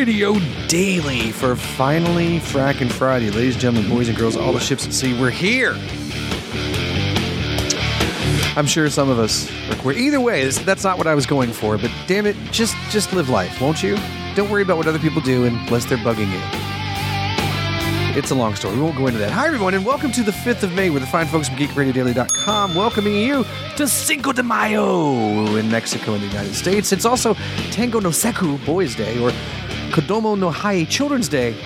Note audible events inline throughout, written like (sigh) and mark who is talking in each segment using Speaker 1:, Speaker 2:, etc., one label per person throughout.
Speaker 1: Radio Daily for finally Frackin' Friday. Ladies and gentlemen, boys and girls, all the ships at sea, we're here. I'm sure some of us are queer. Either way, that's not what I was going for, but damn it, just just live life, won't you? Don't worry about what other people do unless they're bugging you. It's a long story. We won't go into that. Hi, everyone, and welcome to the 5th of May with the fine folks from GeekRadioDaily.com, welcoming you to Cinco de Mayo in Mexico and the United States. It's also Tango no Sekku, Boys' Day, or Kodomo no Hi, Children's Day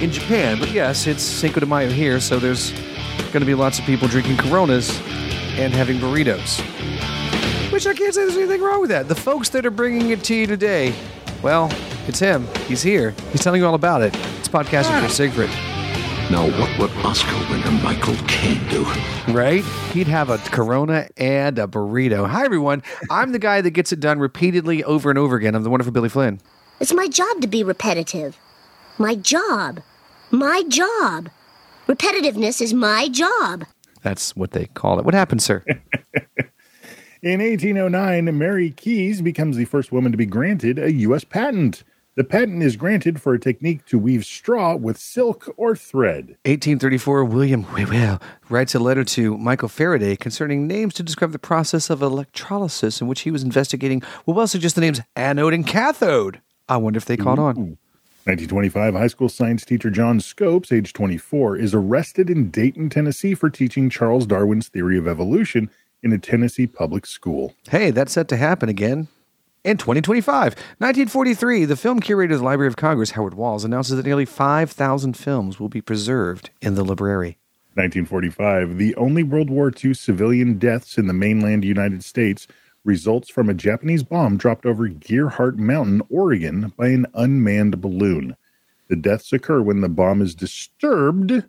Speaker 1: in Japan. But yes, it's Cinco de Mayo here, so there's going to be lots of people drinking Coronas and having burritos. Which I can't say there's anything wrong with that. The folks that are bringing it to you today, well, it's him. He's here. He's telling you all about it. It's podcasting for Siegfried.
Speaker 2: Now, what would Oscar winner Michael Caine do?
Speaker 1: Right? He'd have a Corona and a burrito. Hi, everyone. I'm the guy that gets it done repeatedly over and over again. I'm the wonderful Billy Flynn.
Speaker 3: It's my job to be repetitive. My job. My job. Repetitiveness is my job.
Speaker 1: That's what they call it. What happened, sir? (laughs)
Speaker 4: In 1809, Mary Kies becomes the first woman to be granted a U.S. patent. The patent is granted for a technique to weave straw with silk or thread.
Speaker 1: 1834, William Whewell writes a letter to Michael Faraday concerning names to describe the process of electrolysis in which he was investigating. Whewell suggests the names anode and cathode. I wonder if they caught on.
Speaker 4: 1925, high school science teacher John Scopes, age 24, is arrested in Dayton, Tennessee for teaching Charles Darwin's theory of evolution in a Tennessee public school.
Speaker 1: Hey, that's set to happen again. In 2025, 1943, the film curator of the Library of Congress, Howard Walls, announces that nearly 5,000 films will be preserved in the library.
Speaker 4: 1945, the only World War II civilian deaths in the mainland United States results from a Japanese bomb dropped over Gearhart Mountain, Oregon, by an unmanned balloon. The deaths occur when the bomb is disturbed,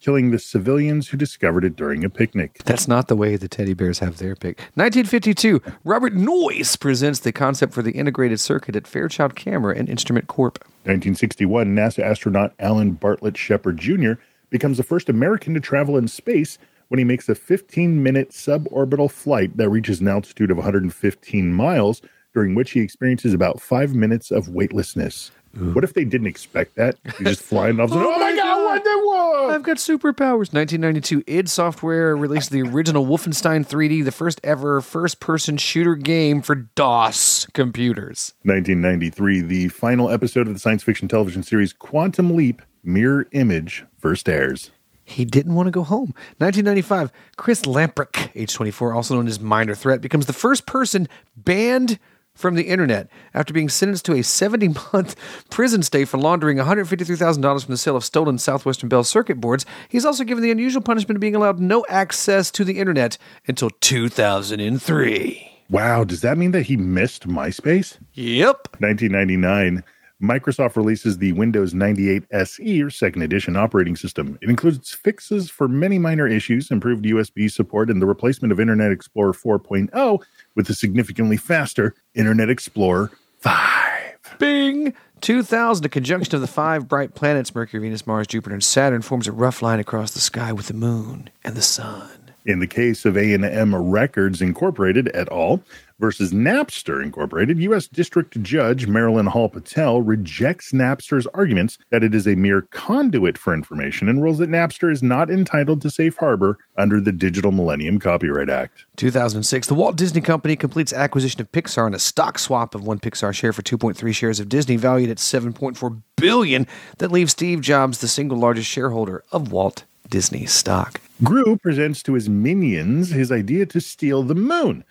Speaker 4: killing the civilians who discovered it during a picnic.
Speaker 1: That's not the way the teddy bears have their pick. 1952, Robert Noyce presents the concept for the integrated circuit at Fairchild Camera and Instrument Corp.
Speaker 4: 1961, NASA astronaut Alan Bartlett Shepard Jr. becomes the first American to travel in space when he makes a 15 minute suborbital flight that reaches an altitude of 115 miles, during which he experiences about five minutes of weightlessness. What if they didn't expect that? He's just (laughs) flying off. Oh, oh, my God, what the what?
Speaker 1: I've got superpowers. 1992, id Software released the original Wolfenstein 3D, the first ever first person shooter game for DOS computers.
Speaker 4: 1993, the final episode of the science fiction television series Quantum Leap Mirror Image first airs.
Speaker 1: He didn't want to go home. 1995, Chris Lamprecht, age 24, also known as Minor Threat, becomes the first person banned from the internet after being sentenced to a 70 month (laughs) prison stay for laundering $153,000 from the sale of stolen Southwestern Bell circuit boards. He's also given the unusual punishment of being allowed no access to the internet until 2003.
Speaker 4: Wow, does that mean that he missed MySpace?
Speaker 1: Yep.
Speaker 4: 1999, Microsoft releases the Windows 98 SE or second edition operating system. It includes fixes for many minor issues, improved USB support, and the replacement of Internet Explorer 4.0 with a significantly faster Internet Explorer 5.
Speaker 1: Bing! 2000, a conjunction of the five bright planets Mercury, Venus, Mars, Jupiter, and Saturn forms a rough line across the sky with the moon and the sun.
Speaker 4: In the case of A&M Records Incorporated et al. versus Napster Incorporated, U.S. District Judge Marilyn Hall Patel rejects Napster's arguments that it is a mere conduit for information and rules that Napster is not entitled to safe harbor under the Digital Millennium Copyright Act.
Speaker 1: 2006, the Walt Disney Company completes acquisition of Pixar in a stock swap of one Pixar share for 2.3 shares of Disney, valued at 7.4 billion. That leaves Steve Jobs the single largest shareholder of Walt Disney stock.
Speaker 4: Gru presents to his minions his idea to steal the moon.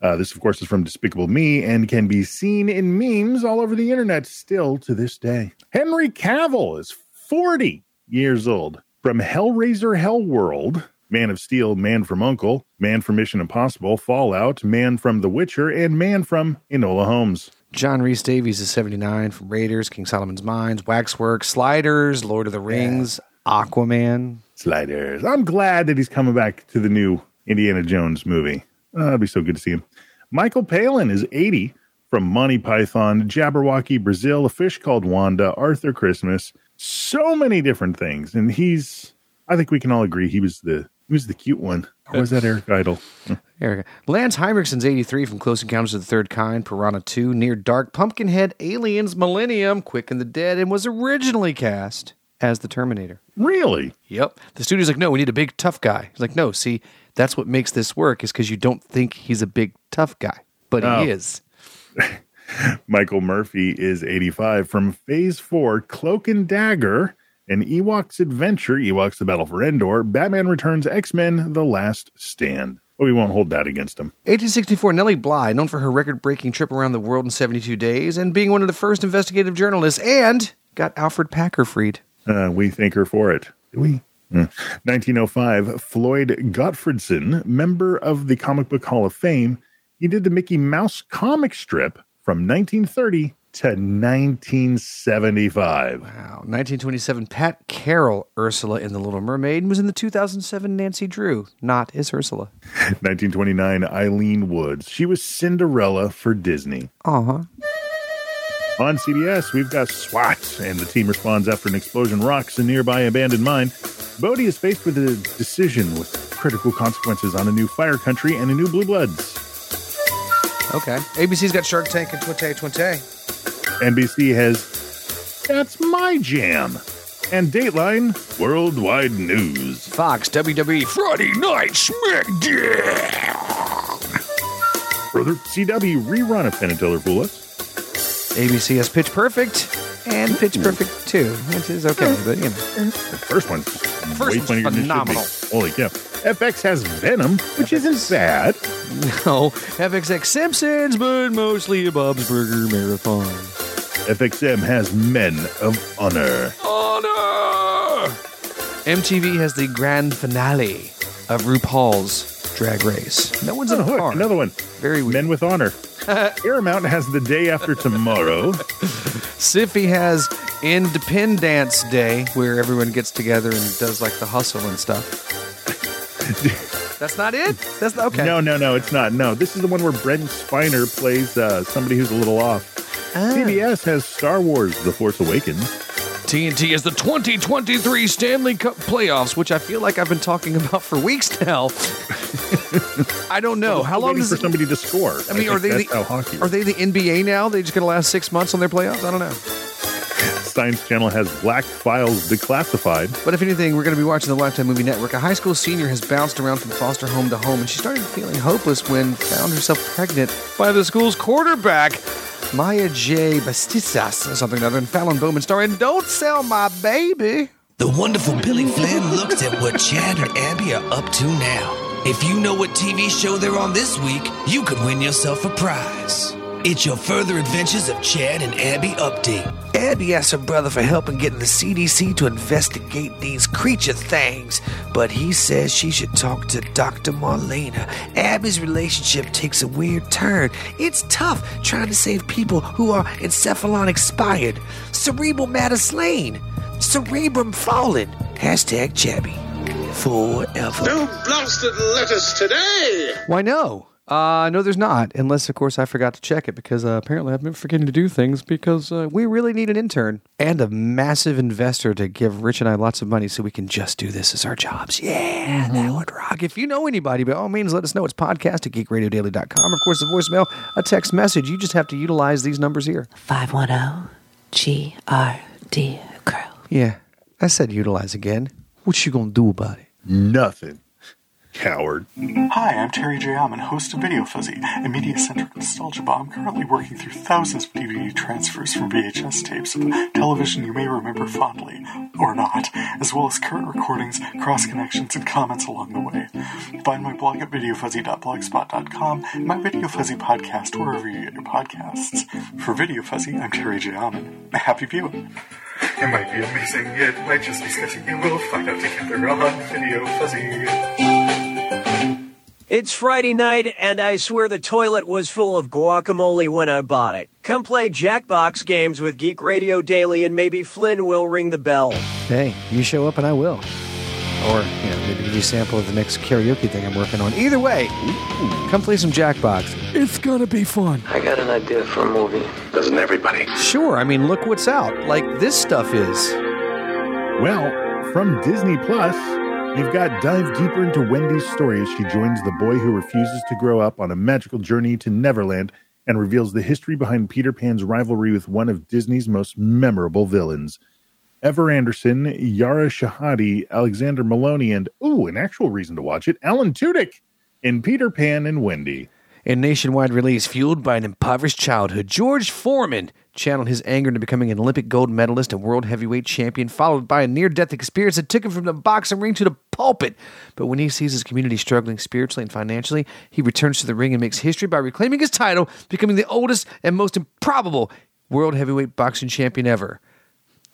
Speaker 4: Uh, this, of course, is from Despicable Me and can be seen in memes all over the internet still to this day. Henry Cavill is 40 years old. From Hellraiser Hellworld, Man of Steel, Man from Uncle, Man from Mission Impossible, Fallout, Man from The Witcher, and Man from Enola Holmes.
Speaker 1: John Rhys-Davies is 79 from Raiders, King Solomon's Mines, Waxworks, Sliders, Lord of the Rings, Aquaman.
Speaker 4: Sliders. I'm glad that he's coming back to the new Indiana Jones movie. Oh, that'd be so good to see him. Michael Palin is 80 from Monty Python, Jabberwocky, Brazil, A Fish Called Wanda, Arthur Christmas, so many different things. And he's, I think we can all agree he was the, he was the cute one. Or was that Eric Idle? (laughs)
Speaker 1: Eric. Lance Henriksen's 83 from Close Encounters of the Third Kind, Piranha 2, Near Dark, Pumpkinhead, Aliens, Millennium, Quick and the Dead, and was originally cast as the Terminator.
Speaker 4: Really?
Speaker 1: Yep. The studio's like, no, we need a big tough guy. He's like, no, see, that's what makes this work is because you don't think he's a big tough guy, but
Speaker 4: Oh.
Speaker 1: he is. (laughs)
Speaker 4: Michael Murphy is 85 from Phase 4, Cloak and Dagger, and Ewok's Adventure, Ewoks the Battle for Endor, Batman Returns, X Men, The Last Stand. But we won't hold that against him.
Speaker 1: 1864, Nellie Bly, known for her record breaking trip around the world in 72 days and being one of the first investigative journalists, and got Alfred Packer freed.
Speaker 4: Uh, we thank her for it. Do we? Uh, 1905, Floyd Gottfredson, member of the Comic Book Hall of Fame, he did the Mickey Mouse comic strip from 1930 to 1975.
Speaker 1: Wow. 1927, Pat Carroll, Ursula in The Little Mermaid, was in the 2007 Nancy Drew, not as Ursula. (laughs)
Speaker 4: 1929, Ilene Woods. She was Cinderella for Disney.
Speaker 1: Uh huh.
Speaker 4: On CBS, we've got SWAT, and the team responds after an explosion rocks a nearby abandoned mine. Bode is faced with a decision with critical consequences on a new fire country and a new blue bloods.
Speaker 1: Okay. ABC's got Shark Tank and 20/20.
Speaker 4: NBC has That's My Jam. And Dateline Worldwide News.
Speaker 1: Fox, WWE, Friday Night SmackDown.
Speaker 4: Brother CW rerun of Penn and Teller Fool Us.
Speaker 1: ABC has Pitch Perfect and Pitch Perfect 2, which is okay, but you know.
Speaker 4: The first one's just
Speaker 1: First
Speaker 4: way
Speaker 1: one's
Speaker 4: funnier than it should be.
Speaker 1: phenomenal.
Speaker 4: Holy cow. FX has Venom, which isn't bad. (laughs)
Speaker 1: No, FXX Simpsons, but mostly a Bob's Burger marathon.
Speaker 4: FXM has Men of Honor.
Speaker 1: Honor! MTV has the grand finale of RuPaul's Drag Race. No one's in
Speaker 4: Oh,
Speaker 1: the
Speaker 4: look,
Speaker 1: car.
Speaker 4: another one.
Speaker 1: Very weird.
Speaker 4: Men with Honor. (laughs) Paramount has The Day After Tomorrow.
Speaker 1: Syfy has Independence Day, where everyone gets together and does like the hustle and stuff. (laughs) That's not it. That's not, okay.
Speaker 4: No, no, no, it's not. No, this is the one where Brent Spiner plays uh, somebody who's a little off.
Speaker 1: Ah.
Speaker 4: CBS has Star Wars The Force Awakens.
Speaker 1: TNT is the 2023 Stanley Cup playoffs, which I feel like I've been talking (laughs) about for weeks now. I don't know how long
Speaker 4: Waiting
Speaker 1: does
Speaker 4: for somebody to score.
Speaker 1: I mean, are they the,
Speaker 4: hockey
Speaker 1: are they the NBA now? They just going to last six months on their playoffs? I don't know.
Speaker 4: Science Channel has Black Files Declassified.
Speaker 1: But if anything, we're going to be watching the Lifetime Movie Network. A high school senior has bounced around from foster home to home, and she started feeling hopeless when found herself pregnant by the school's quarterback, Maya J. Bastizas, or something other, than Fallon Bowman starring Don't Sell My Baby.
Speaker 5: The wonderful Billy Flynn looks at what Chad and Abby are up to now. If you know what TV show they're on this week, you could win yourself a prize. It's your further adventures of Chad and Abby update. Abby asked her brother for help in getting the CDC to investigate these creature things, but he says she should talk to Dr. Marlena. Abby's relationship takes a weird turn. It's tough trying to save people who are encephalon expired, cerebral matter slain, cerebrum fallen. Hashtag Chabby. Forever.
Speaker 6: No blasted letters today!
Speaker 1: Why no? Uh, no, there's not. Unless, of course, I forgot to check it because uh, apparently I've been forgetting to do things because uh, we really need an intern and a massive investor to give Rich and I lots of money so we can just do this as our jobs. Yeah, that would rock. If you know anybody, by all means, let us know. It's podcast at geekradiodaily.com. Of course, a voicemail, a text message. You just have to utilize these numbers here.
Speaker 7: 510 GRD Crow.
Speaker 1: Yeah, I said utilize again. What you gonna do about it?
Speaker 4: Nothing. Coward.
Speaker 8: Hi, I'm Terry J. Alman, host of Video Fuzzy, a media-centric nostalgia bomb currently working through thousands of DVD transfers from VHS tapes of television you may remember fondly, or not, as well as current recordings, cross-connections, and comments along the way. Find my blog at videofuzzy.blogspot.com and my Video Fuzzy podcast wherever you get your podcasts. For Video Fuzzy, I'm Terry J. Alman. Happy viewing. It might be amazing, it might just be sketchy, and we'll find out together on Video Fuzzy.
Speaker 9: It's Friday night, and I swear the toilet was full of guacamole when I bought it. Come play Jackbox games with Geek Radio Daily, and maybe Flynn will ring the bell.
Speaker 1: Hey, you show up and I will. Or, you know, maybe give you a sample of the next karaoke thing I'm working on. Either way, come play some Jackbox. It's gonna be fun.
Speaker 5: I got an idea for a movie.
Speaker 2: Doesn't everybody?
Speaker 1: Sure, I mean, look what's out. Like this stuff is.
Speaker 4: Well, from Disney Plus, We've got dive deeper into Wendy's story as she joins the boy who refuses to grow up on a magical journey to Neverland and reveals the history behind Peter Pan's rivalry with one of Disney's most memorable villains. Ever Anderson, Yara Shahidi, Alexander Molony, and, ooh, an actual reason to watch it, Alan Tudyk in Peter Pan and Wendy.
Speaker 1: In nationwide release, fueled by an impoverished childhood, George Foreman channeled his anger into becoming an Olympic gold medalist and world heavyweight champion, followed by a near death experience that took him from the boxing ring to the pulpit. But when he sees his community struggling spiritually and financially, he returns to the ring and makes history by reclaiming his title, becoming the oldest and most improbable world heavyweight boxing champion ever.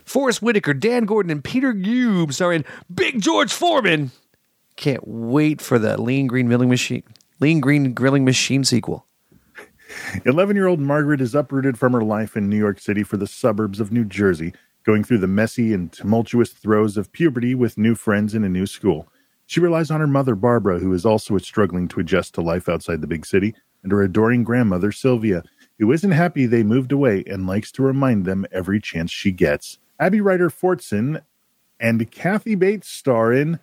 Speaker 1: Forest Whitaker, Dan Gordon, and Peter Gube starring Big George Foreman. Can't wait for the Lean Green Milling Machine, Lean Green Grilling Machine sequel.
Speaker 4: 11 year old Margaret is uprooted from her life in New York City for the suburbs of New Jersey, going through the messy and tumultuous throes of puberty with new friends in a new school. She relies on her mother, Barbara, who is also struggling to adjust to life outside the big city, and her adoring grandmother, Sylvia, who isn't happy they moved away and likes to remind them every chance she gets. Abby Ryder Fortson and Kathy Bates star in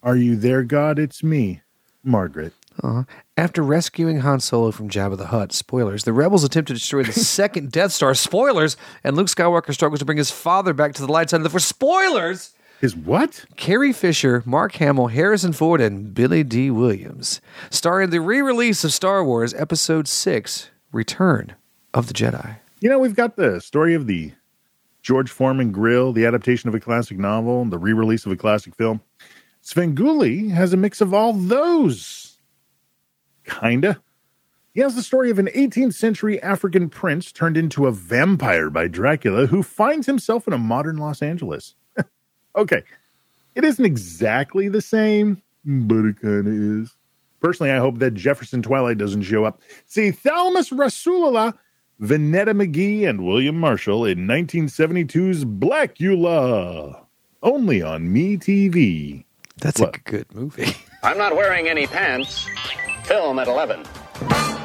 Speaker 4: Are You There, God? It's Me, Margaret.
Speaker 1: Uh, after rescuing Han Solo from Jabba the Hutt, spoilers, the rebels attempt to destroy the (laughs) second Death Star, spoilers, and Luke Skywalker struggles to bring his father back to the light side of the Force, spoilers!
Speaker 4: His what?
Speaker 1: Carrie Fisher, Mark Hamill, Harrison Ford, and Billy Dee Williams, star in the re release of Star Wars Episode 6 Return of the Jedi.
Speaker 4: You know, we've got the story of the George Foreman Grill, the adaptation of a classic novel, and the re release of a classic film. Svengoolie has a mix of all those. Kinda. He has the story of an 18th century African prince turned into a vampire by Dracula who finds himself in a modern Los Angeles. (laughs) okay, it isn't exactly the same, but it kind of is. Personally, I hope that Jefferson Twilight doesn't show up. See, Thalmus Rasulala, Vonetta McGee, and William Marshall in 1972's Blackula. Only on Me TV.
Speaker 1: That's a good movie. (laughs)
Speaker 10: I'm not wearing any pants. Film at 11.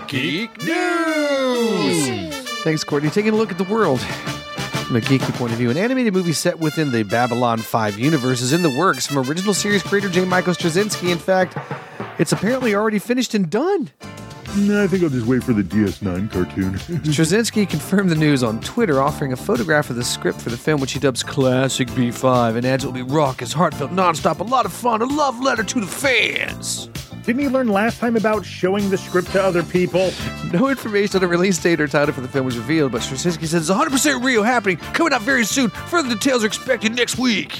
Speaker 1: Geek News! Thanks, Courtney. Taking a look at the world from a geeky point of view. An animated movie set within the Babylon 5 universe is in the works from original series creator J. Michael Straczynski. In fact, it's apparently already finished and done.
Speaker 4: No, I think I'll just wait for the DS9 cartoon. (laughs)
Speaker 1: Straczynski confirmed the news on Twitter, offering a photograph of the script for the film, which he dubs Classic B5, and adds it will be raucous, heartfelt, nonstop, a lot of fun, a love letter to the fans.
Speaker 4: Didn't he learn last time about showing the script to other people? (laughs)
Speaker 1: No information on the release date or title for the film was revealed, but Straczynski says it's 100% real, happening, coming out very soon. Further details are expected next week.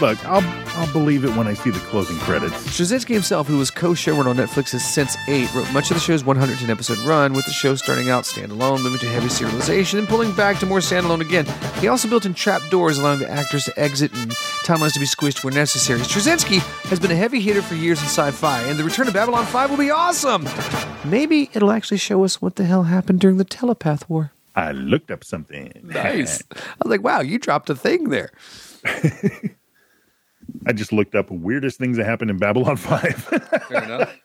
Speaker 4: Look, I'll I'll believe it when I see the closing credits.
Speaker 1: Straczynski himself, who was co-showrunner on Netflix's Sense 8, wrote much of the show's 110 episode run, with the show starting out standalone, moving to heavy serialization, and pulling back to more standalone again. He also built in trap doors, allowing the actors to exit and timelines to be squished where necessary. Straczynski has been a heavy hitter for years in sci-fi, and the return of Babylon 5 will be awesome. Maybe it'll actually show us what the hell happened during the telepath war.
Speaker 4: I looked up something.
Speaker 1: Nice. I was like, wow, you dropped a thing there. (laughs)
Speaker 4: I just looked up weirdest things that happened in Babylon (laughs) 5.
Speaker 1: Fair enough.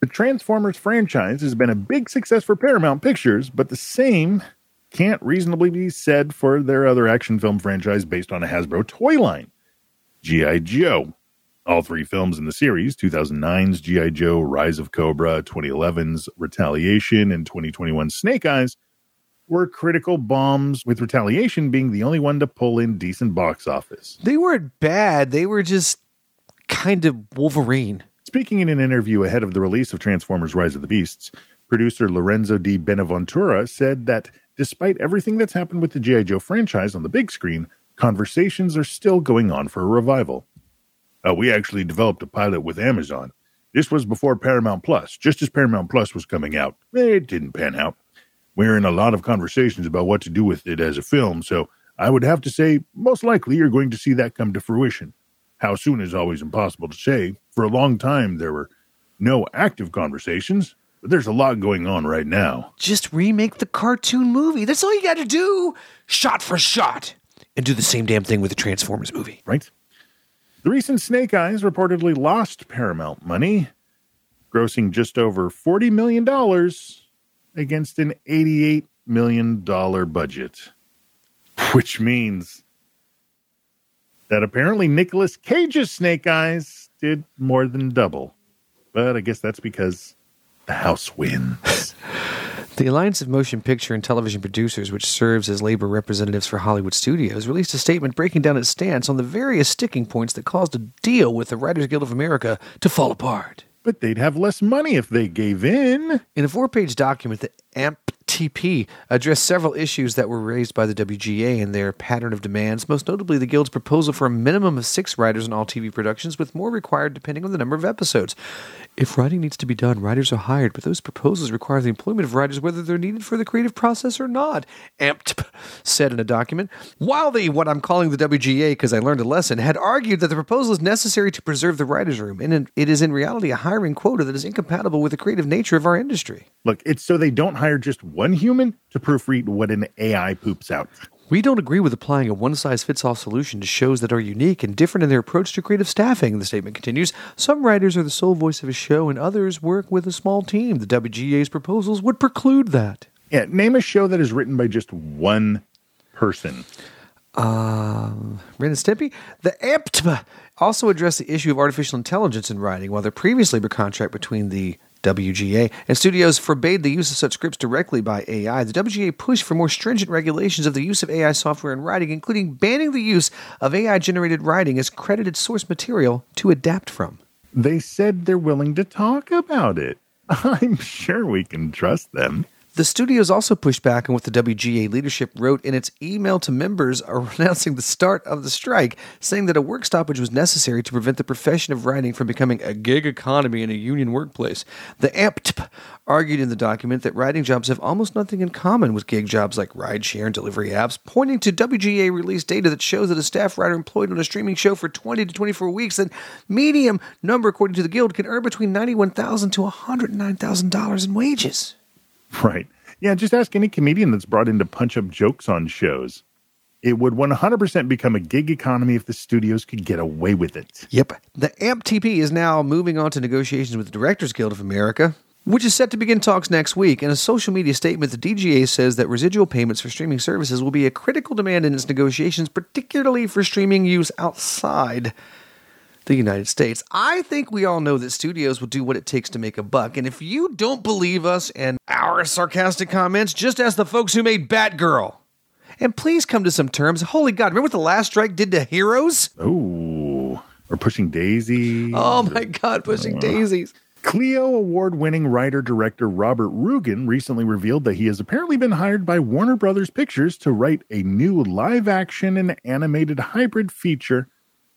Speaker 4: the Transformers franchise has been a big success for Paramount Pictures, but the same can't reasonably be said for their other action film franchise based on a Hasbro toy line, G.I. Joe. All three films in the series 2009's G.I. Joe Rise of Cobra, 2011's Retaliation, and 2021's Snake Eyes were critical bombs, with Retaliation being the only one to pull in decent box office.
Speaker 1: They weren't bad, they were just kind of Wolverine.
Speaker 4: Speaking in an interview ahead of the release of Transformers Rise of the Beasts, producer Lorenzo di Bonaventura said that despite everything that's happened with the G.I. Joe franchise on the big screen, conversations are still going on for a revival. Uh, we actually developed a pilot with Amazon. This was before Paramount Plus, just as Paramount Plus was coming out. It didn't pan out. We're in a lot of conversations about what to do with it as a film, so I would have to say most likely you're going to see that come to fruition. How soon is always impossible to say. For a long time, there were no active conversations, but there's a lot going on right now.
Speaker 1: Just remake the cartoon movie. That's all you got to do, shot for shot, and do the same damn thing with the Transformers movie.
Speaker 4: Right? The recent Snake Eyes reportedly lost Paramount money, grossing just over $40 million against an $88 million budget, which means that apparently Nicolas Cage's Snake Eyes did more than double. But I guess that's because the house wins. (laughs)
Speaker 1: The Alliance of Motion Picture and Television Producers, which serves as labor representatives for Hollywood studios, released a statement breaking down its stance on the various sticking points that caused a deal with the Writers Guild of America to fall apart.
Speaker 4: But they'd have less money if they gave in.
Speaker 1: In a four page document, the AMPTP addressed several issues that were raised by the WGA and their pattern of demands, most notably the Guild's proposal for a minimum of six writers in all TV productions, with more required depending on the number of episodes. If writing needs to be done, writers are hired, but those proposals require the employment of writers whether they're needed for the creative process or not, AMPTP (laughs) said in a document. While the, what I'm calling the WGA, because I learned a lesson, had argued that the proposal is necessary to preserve the writer's room, and it is in reality a hiring quota that is incompatible with the creative nature of our industry.
Speaker 4: Look, it's so they don't hire just one human to proofread what an AI poops out.
Speaker 1: We don't agree with applying a one size fits all solution to shows that are unique and different in their approach to creative staffing, the statement continues. Some writers are the sole voice of a show, and others work with a small team. The WGA's proposals would preclude that.
Speaker 4: Yeah, name a show that is written by just one person.
Speaker 1: Uh, Ren and Stimpy? The AMPTP also addressed the issue of artificial intelligence in writing. While there previous labor contract between the WGA and studios forbade the use of such scripts directly by AI, the WGA pushed for more stringent regulations of the use of AI software in writing, including banning the use of AI generated writing as credited source material to adapt from.
Speaker 4: They said they're willing to talk about it. (laughs) I'm sure we can trust them.
Speaker 1: The studios also pushed back on what the WGA leadership wrote in its email to members (laughs) announcing the start of the strike, saying that a work stoppage was necessary to prevent the profession of writing from becoming a gig economy in a union workplace. The AMPTP argued in the document that writing jobs have almost nothing in common with gig jobs like rideshare and delivery apps, pointing to WGA released data that shows that a staff writer employed on a streaming show for 20 to 24 weeks, the medium number, according to the Guild, can earn between 91,000 to $109,000 in wages. (laughs)
Speaker 4: Right. Yeah, just ask any comedian that's brought in to punch up jokes on shows. It would 100% become a gig economy if the studios could get away with it.
Speaker 1: Yep. The AMPTP is now moving on to negotiations with the Directors Guild of America, which is set to begin talks next week. In a social media statement, the DGA says that residual payments for streaming services will be a critical demand in its negotiations, particularly for streaming use outside the United States. I think we all know that studios will do what it takes to make a buck. And if you don't believe us and our sarcastic comments, just ask the folks who made Batgirl. And please come to some terms. Holy God, remember what the last strike did to heroes?
Speaker 4: Oh, or pushing daisies.
Speaker 1: Oh my God, pushing uh, daisies.
Speaker 4: Clio award winning writer director Robert Rugan recently revealed that he has apparently been hired by Warner Brothers Pictures to write a new live action and animated hybrid feature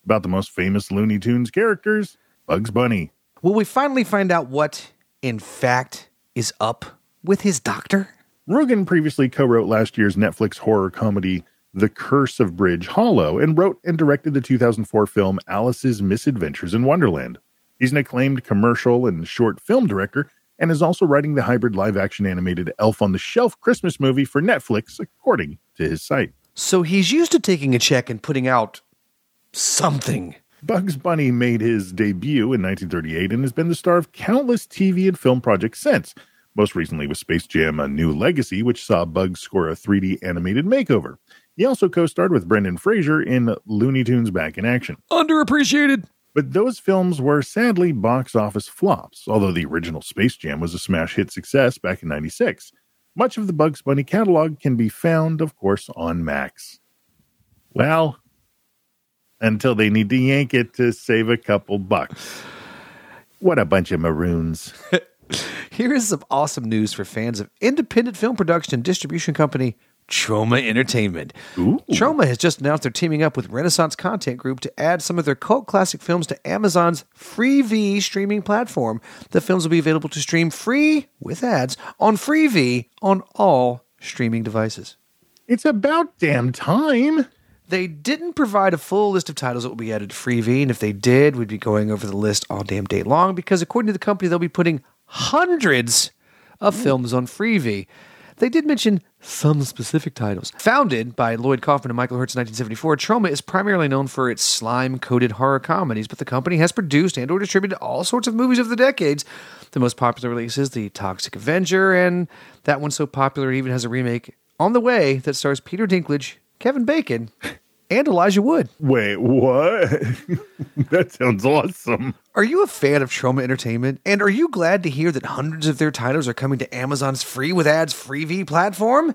Speaker 4: about the most famous Looney Tunes characters, Bugs Bunny.
Speaker 1: Will we finally find out what, in fact, is up with his doctor?
Speaker 4: Rugan previously co wrote last year's Netflix horror comedy The Curse of Bridge Hollow and wrote and directed the 2004 film Alice's Misadventures in Wonderland. He's an acclaimed commercial and short film director and is also writing the hybrid live action animated Elf on the Shelf Christmas movie for Netflix, according to his site.
Speaker 1: So he's used to taking a check and putting out something.
Speaker 4: Bugs Bunny made his debut in 1938 and has been the star of countless TV and film projects since, most recently with Space Jam A New Legacy, which saw Bugs score a 3D animated makeover. He also co starred with Brendan Fraser in Looney Tunes Back in Action.
Speaker 1: Underappreciated.
Speaker 4: But those films were sadly box office flops, although the original Space Jam was a smash hit success back in 96. Much of the Bugs Bunny catalog can be found, of course, on Max. Well, until they need to yank it to save a couple bucks. What a bunch of maroons. (laughs)
Speaker 1: Here is some awesome news for fans of independent film production and distribution company Troma Entertainment.
Speaker 4: Ooh.
Speaker 1: Troma has just announced they're teaming up with Renaissance Content Group to add some of their cult classic films to Amazon's Freevee streaming platform. The films will be available to stream free with ads on Freevee on all streaming devices.
Speaker 4: It's about damn time.
Speaker 1: They didn't provide a full list of titles that will be added to Freevee, and if they did, we'd be going over the list all damn day long because according to the company, they'll be putting hundreds of hmm. films on Freevee. They did mention some specific titles. Founded by Lloyd Kaufman and Michael Herz in 1974, Troma is primarily known for its slime-coated horror comedies, but the company has produced and or distributed all sorts of movies over the decades. The most popular releases, The Toxic Avenger, and that one's so popular it even has a remake on the way that stars Peter Dinklage, Kevin Bacon, and Elijah Wood.
Speaker 4: Wait, what? (laughs) that sounds awesome.
Speaker 1: Are you a fan of Troma Entertainment? And are you glad to hear that hundreds of their titles are coming to Amazon's free with ads freebie platform?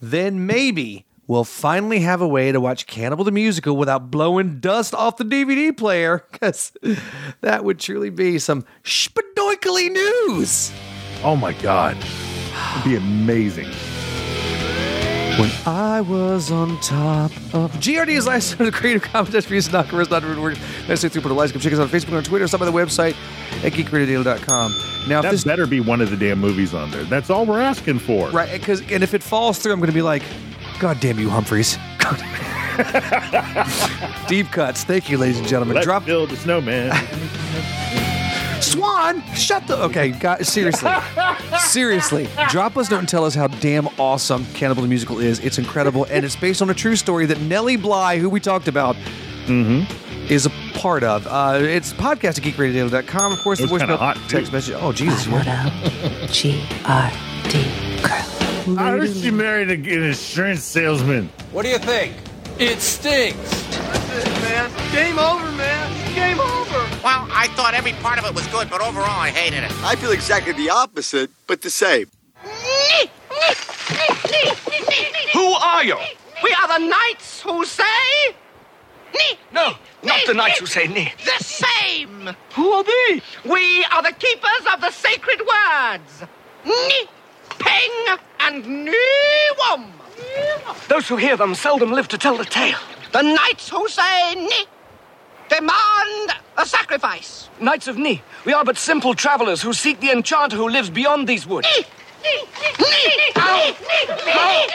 Speaker 1: Then maybe we'll finally have a way to watch Cannibal the Musical without blowing dust off the DVD player, because that would truly be some spadoikly news.
Speaker 4: Oh my God. It'd be amazing.
Speaker 1: When (laughs) I was on top of GRD is last the creative contest for use not commerce not work. Nice through put a like. Come check us out on Facebook on Twitter, stop by the website at geekradiodaily.com. Now,
Speaker 4: That
Speaker 1: this
Speaker 4: better be one of the damn movies on there. That's all we're asking for.
Speaker 1: right, because and if it falls through, I'm going to be like, God damn you, Humphreys. (laughs) Deep cuts. Thank you, ladies and gentlemen.
Speaker 4: Let's
Speaker 1: Drop
Speaker 4: build a snowman. (laughs)
Speaker 1: Swan. Shut the. Okay, guys. Seriously, (laughs) seriously. Drop us a note and tell us how damn awesome Cannibal the Musical is. It's incredible, and it's based on a true story that Nellie Bly, who we talked about, is a part of. Uh, it's podcast at geekradiodaily.com. Of course, the
Speaker 4: It was
Speaker 1: voicemail
Speaker 4: kinda hot, too.
Speaker 1: text message. Oh, Jesus.
Speaker 7: What up? G R D girl.
Speaker 4: I heard she married a- an insurance salesman.
Speaker 11: What do you think? It stinks. That's it, man. Game over, man. Game over.
Speaker 12: Well, I thought every part of it was good, but overall I hated it.
Speaker 13: I feel exactly the opposite, but the same.
Speaker 11: Who are you?
Speaker 12: We are the knights who say ni!
Speaker 11: No, not the knights who say nee.
Speaker 12: the same.
Speaker 11: Who are they?
Speaker 12: We are the keepers of the sacred words. Ni, peng, and niwom.
Speaker 11: Those who hear them seldom live to tell the tale.
Speaker 12: The knights who say ni demand a sacrifice.
Speaker 11: Knights of Ni, we are but simple travelers who seek the enchanter who lives beyond these woods. Ni! Ni! Ni! Ni!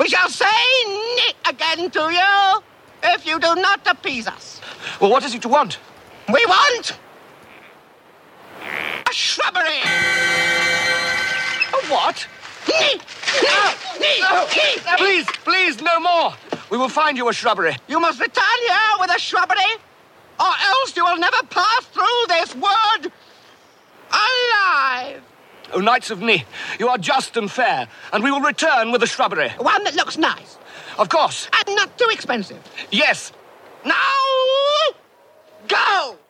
Speaker 12: We shall say ni again to you if you do not appease us.
Speaker 11: Well, what is it you want?
Speaker 12: We want a shrubbery.
Speaker 11: A what?
Speaker 12: Ni,
Speaker 11: Please, please, no more. We will find you a shrubbery.
Speaker 12: You must return here with a shrubbery, or else you will never pass through this wood alive.
Speaker 11: O Knights of Ni, you are just and fair, and we will return with a shrubbery.
Speaker 12: One that looks nice
Speaker 11: Of course.
Speaker 12: and not too expensive.
Speaker 11: Yes.
Speaker 12: Now, go!